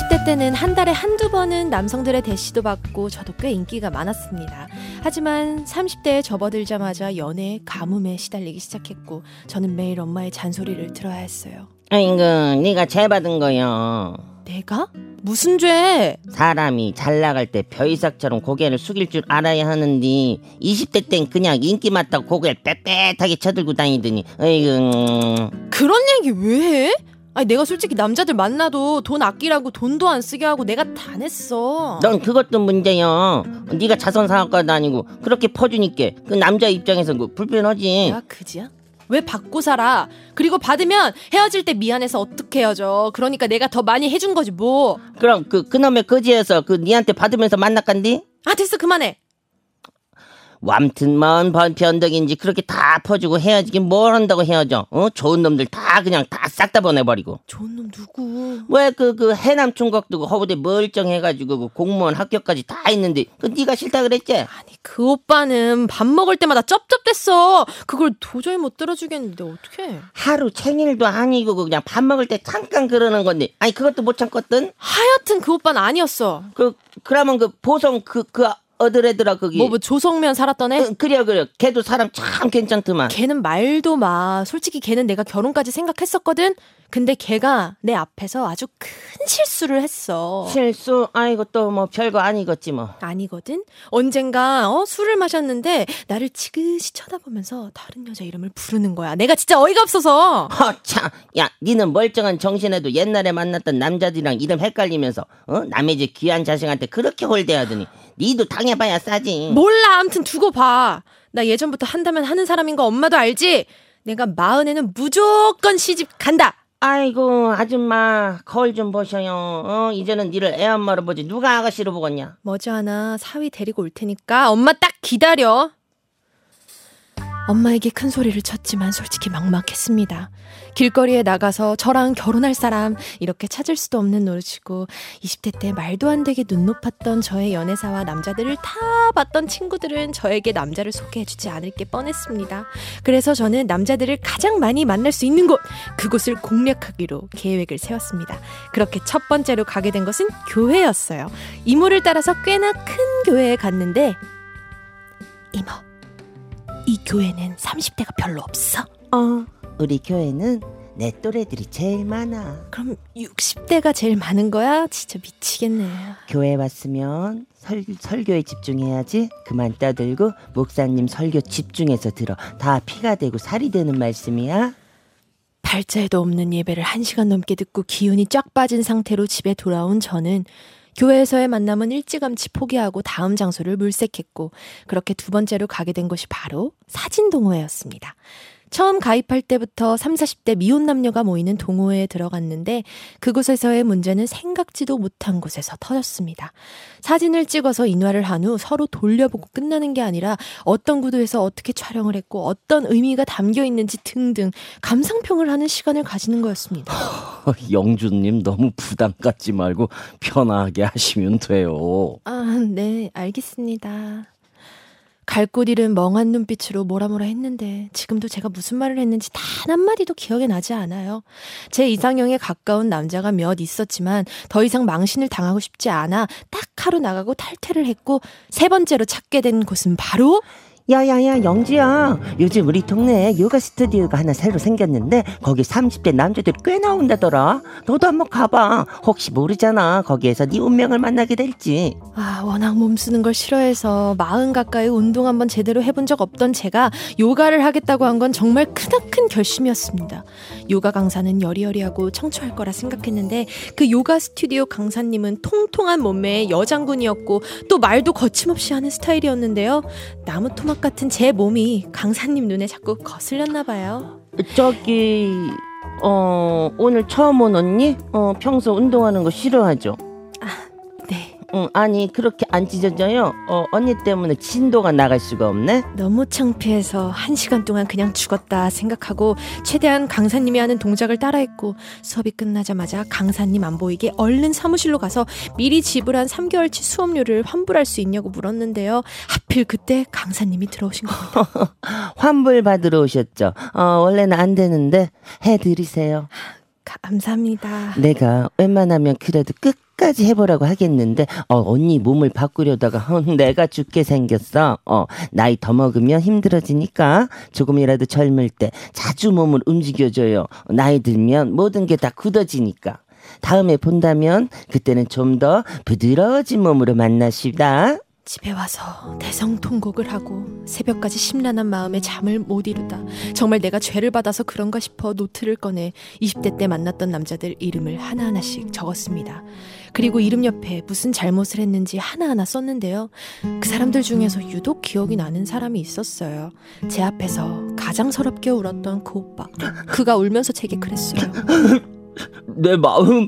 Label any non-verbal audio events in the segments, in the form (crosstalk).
20대 때는 한 달에 한두 번은 남성들의 대시도 받고 저도 꽤 인기가 많았습니다. 하지만 30대에 접어들자마자 연애의 가뭄에 시달리기 시작했고 저는 매일 엄마의 잔소리를 들어야 했어요. 아이고 네가 죄 받은 거요. 내가? 무슨 죄? 사람이 잘 나갈 때 벼이삭처럼 고개를 숙일 줄 알아야 하는데 20대 땐 그냥 인기 많다고 고개를 빽빽하게 쳐들고 다니더니 음. 그런 얘기 왜 해? 아니 내가 솔직히 남자들 만나도 돈 아끼라고 돈도 안 쓰게 하고 내가 다 냈어. 넌 그것도 문제요. 네가 자선 사업가도 아니고 그렇게 퍼주니까 그 남자 입장에서 그 불편하지. 내가 그지야? 왜 받고 살아? 그리고 받으면 헤어질 때 미안해서 어떻게 헤어져? 그러니까 내가 더 많이 해준 거지 뭐. 그럼 그 그놈의 거지에서 그 니한테 받으면서 만났간디? 아 됐어 그만해. 왬튼 먼 변덕인지 그렇게 다 퍼주고 헤어지긴 뭘 한다고 헤어져? 어? 좋은 놈들 다 그냥 다 싹 다 보내버리고. 좋은 놈 누구? 왜 그 그 해남 총각도 그 허브대 멀쩡해가지고 그 공무원 합격까지 다 있는데 그 네가 싫다 그랬지? 아니 그 오빠는 밥 먹을 때마다 쩝쩝댔어. 그걸 도저히 못 들어주겠는데 어떡해. 하루 챙일도 아니고 그 그냥 밥 먹을 때 잠깐 그러는 건데 아니 그것도 못 참거든? 하여튼 그 오빠는 아니었어. 그 그러면 그 보성 그그 어드레드라 거기 뭐, 뭐 조성면 살았던 애? 응, 그래 그래 걔도 사람 참 괜찮더만 걔는 말도 마. 솔직히 걔는 내가 결혼까지 생각했었거든. 근데 걔가 내 앞에서 아주 큰 실수를 했어. 실수 아이고 또 뭐 별거 아니겠지 뭐 아니거든. 언젠가 어 술을 마셨는데 나를 지그시 쳐다보면서 다른 여자 이름을 부르는 거야. 내가 진짜 어이가 없어서. 허 참 야 니는 멀쩡한 정신에도 옛날에 만났던 남자들이랑 이름 헷갈리면서 어 남의 집 귀한 자식한테 그렇게 홀대하더니 니도 당해봐야 싸지 몰라. 아무튼 두고 봐. 나 예전부터 한다면 하는 사람인 거 엄마도 알지? 내가 마흔에는 무조건 시집 간다. 아이고 아줌마 거울 좀 보셔요 어 이제는 니를 애 엄마로 보지 누가 아가씨로 보겠냐 머지않아 사위 데리고 올 테니까 엄마 딱 기다려. 엄마에게 큰 소리를 쳤지만 솔직히 막막했습니다. 길거리에 나가서 저랑 결혼할 사람 이렇게 찾을 수도 없는 노릇이고 20대 때 말도 안 되게 눈 높았던 저의 연애사와 남자들을 다 봤던 친구들은 저에게 남자를 소개해주지 않을 게 뻔했습니다. 그래서 저는 남자들을 가장 많이 만날 수 있는 곳 그곳을 공략하기로 계획을 세웠습니다. 그렇게 첫 번째로 가게 된 것은 교회였어요. 이모를 따라서 꽤나 큰 교회에 갔는데 이모 이 교회는 30대가 별로 없어. 어 우리 교회는 내 또래들이 제일 많아 그럼 60대가 제일 많은 거야? 진짜 미치겠네. 교회 왔으면 설, 설교에 집중해야지 그만 떠들고 목사님 설교 집중해서 들어 다 피가 되고 살이 되는 말씀이야 발자에도 없는 예배를 한 시간 넘게 듣고 기운이 쫙 빠진 상태로 집에 돌아온 저는 교회에서의 만남은 일찌감치 포기하고 다음 장소를 물색했고 그렇게 두 번째로 가게 된 곳이 바로 사진 동호회였습니다. 처음 가입할 때부터 3, 40대 미혼 남녀가 모이는 동호회에 들어갔는데 그곳에서의 문제는 생각지도 못한 곳에서 터졌습니다. 사진을 찍어서 인화를 한 후 서로 돌려보고 끝나는 게 아니라 어떤 구도에서 어떻게 촬영을 했고 어떤 의미가 담겨 있는지 등등 감상평을 하는 시간을 가지는 거였습니다. (laughs) 영주님 너무 부담 갖지 말고 편하게 하시면 돼요. 아, 네, 알겠습니다. 갈 곳 잃은 멍한 눈빛으로 뭐라 뭐라 했는데 지금도 제가 무슨 말을 했는지 단 한마디도 기억에 나지 않아요. 제 이상형에 가까운 남자가 몇 있었지만 더 이상 망신을 당하고 싶지 않아 딱 하루 나가고 탈퇴를 했고 세 번째로 찾게 된 곳은 바로 야야야 영지야. 요즘 우리 동네에 요가 스튜디오가 하나 새로 생겼는데 거기 30대 남자들이 꽤 나온다더라. 너도 한번 가봐. 혹시 모르잖아. 거기에서 네 운명을 만나게 될지. 아, 워낙 몸 쓰는 걸 싫어해서 마흔 가까이 운동 한번 제대로 해본 적 없던 제가 요가를 하겠다고 한 건 정말 크나큰 결심이었습니다. 요가 강사는 여리여리하고 청초할 거라 생각했는데 그 요가 스튜디오 강사님은 통통한 몸매의 여장군이었고 또 말도 거침없이 하는 스타일이었는데요. 나무 토막 같은 제 몸이 강사님 눈에 자꾸 거슬렸나 봐요. 저기 어 오늘 처음 온 언니 어 평소 운동하는 거 싫어하죠 네. 응 아니 그렇게 안 찢어져요 어 언니 때문에 진도가 나갈 수가 없네 너무 창피해서 한 시간 동안 그냥 죽었다 생각하고 최대한 강사님이 하는 동작을 따라했고 수업이 끝나자마자 강사님 안 보이게 얼른 사무실로 가서 미리 지불한 3개월치 수업료를 환불할 수 있냐고 물었는데요. 하필 그때 강사님이 들어오신 겁니다. (laughs) 환불 받으러 오셨죠 어 원래는 안 되는데 해드리세요 감사합니다. 내가 웬만하면 그래도 끝까지 해보라고 하겠는데 어 언니 몸을 바꾸려다가 (laughs) 어, 내가 죽게 생겼어. 어 나이 더 먹으면 힘들어지니까 조금이라도 젊을 때 자주 몸을 움직여줘요. 나이 들면 모든 게 다 굳어지니까. 다음에 본다면 그때는 좀 더 부드러워진 몸으로 만나시다 집에 와서 대성통곡을 하고 새벽까지 심란한 마음에 잠을 못 이루다 정말 내가 죄를 받아서 그런가 싶어 노트를 꺼내 20대 때 만났던 남자들 이름을 하나하나씩 적었습니다. 그리고 이름 옆에 무슨 잘못을 했는지 하나하나 썼는데요. 그 사람들 중에서 유독 기억이 나는 사람이 있었어요. 제 앞에서 가장 서럽게 울었던 그 오빠. 그가 울면서 제게 그랬어요. 내 마음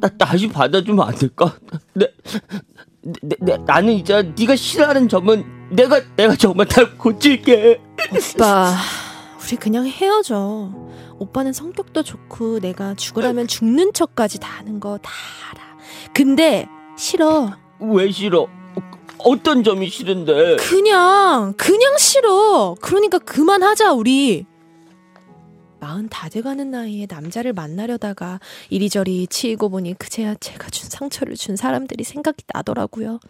나, 다시 받아주면 안 될까? 내, 내, 내, 나는 이제 네가 싫어하는 점은 내가 내가 정말 다 고칠게. 오빠, 우리 그냥 헤어져. 오빠는 성격도 좋고 내가 죽으라면 죽는 척까지 다 하는 거 다 알아. 근데 싫어. 왜 싫어? 어떤 점이 싫은데? 그냥 그냥 싫어. 그러니까 그만하자 우리. 마흔 다 돼가는 나이에 남자를 만나려다가 이리저리 치이고 보니 그제야 제가 준 상처를 준 사람들이 생각이 나더라고요.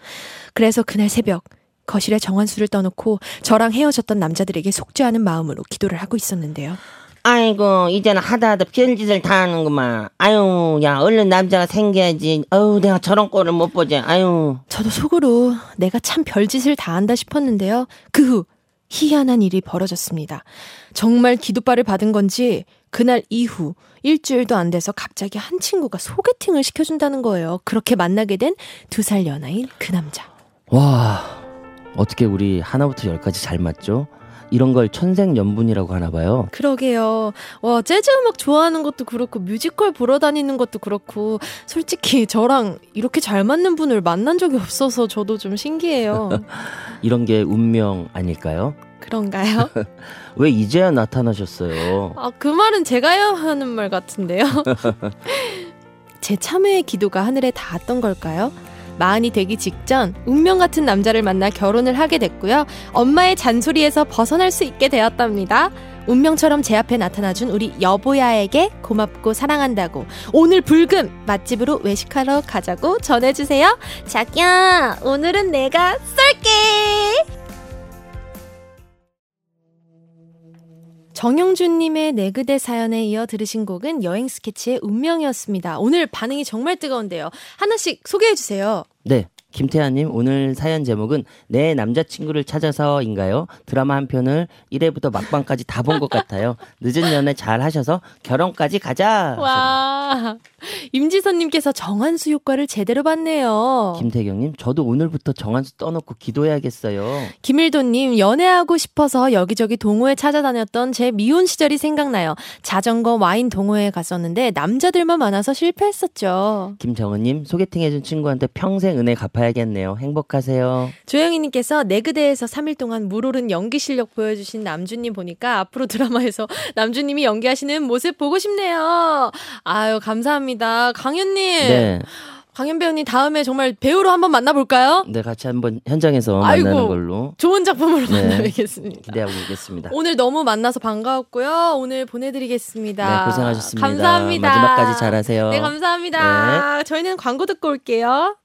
그래서 그날 새벽 거실에 정한수를 떠놓고 저랑 헤어졌던 남자들에게 속죄하는 마음으로 기도를 하고 있었는데요. 아이고 이제는 하다 하다 별짓을 다 하는구만 아유 야 얼른 남자가 생겨야지 어우 내가 저런 꼴을 못 보지 아유 저도 속으로 내가 참 별짓을 다 한다 싶었는데요. 그 후 희한한 일이 벌어졌습니다. 정말 기도발을 받은 건지 그날 이후 일주일도 안 돼서 갑자기 한 친구가 소개팅을 시켜준다는 거예요. 그렇게 만나게 된 두 살 연하인 그 남자. 와 어떻게 우리 하나부터 열까지 잘 맞죠? 이런 걸 천생연분이라고 하나 봐요. 그러게요. 와, 재즈 음악 좋아하는 것도 그렇고, 뮤지컬 보러 다니는 것도 그렇고, 솔직히 저랑 이렇게 잘 맞는 분을 만난 적이 없어서 저도 좀 신기해요. (laughs) 이런 게 운명 아닐까요? 그런가요? (laughs) 왜 이제야 나타나셨어요? 아, 그 말은 제가 해야 하는 말 같은데요. (laughs) 제 참회의 기도가 하늘에 닿았던 걸까요? 마흔이 되기 직전 운명 같은 남자를 만나 결혼을 하게 됐고요. 엄마의 잔소리에서 벗어날 수 있게 되었답니다. 운명처럼 제 앞에 나타나준 우리 여보야에게 고맙고 사랑한다고 오늘 불금 맛집으로 외식하러 가자고 전해주세요. 자기야, 오늘은 내가 쏠게! 정영준님의 내 그대 사연에 이어 들으신 곡은 여행 스케치의 운명이었습니다. 오늘 반응이 정말 뜨거운데요. 하나씩 소개해 주세요. 네. 김태환님 오늘 사연 제목은 내 남자친구를 찾아서인가요? 드라마 한 편을 1회부터 막방까지 다 본 것 같아요. 늦은 연애 잘 하셔서 결혼까지 가자. 와 (laughs) 임지선님께서 정한수 효과를 제대로 봤네요. 김태경님 저도 오늘부터 정한수 떠놓고 기도해야겠어요. 김일도님 연애하고 싶어서 여기저기 동호회 찾아다녔던 제 미혼 시절이 생각나요. 자전거 와인 동호회에 갔었는데 남자들만 많아서 실패했었죠. 김정은님 소개팅 해준 친구한테 평생 은혜 갚아야겠네요. 행복하세요. 조영희님께서 내 그대에서 3일 동안 물오른 연기 실력 보여주신 남주님 보니까 앞으로 드라마에서 (laughs) 남주님이 연기하시는 모습 보고 싶네요. 아유 감사합니다. 강현님. 네. 강현 배우님 다음에 정말 배우로 한번 만나볼까요? 네, 같이 한번 현장에서 아이고. 만나는 걸로 좋은 작품으로 네. 만나뵙겠습니다. 기대하고 있겠습니다. 오늘 너무 만나서 반가웠고요. 오늘 보내드리겠습니다. 네, 고생하셨습니다. 감사합니다. 마지막까지 잘하세요. 네, 감사합니다. 저희는 광고 듣고 올게요.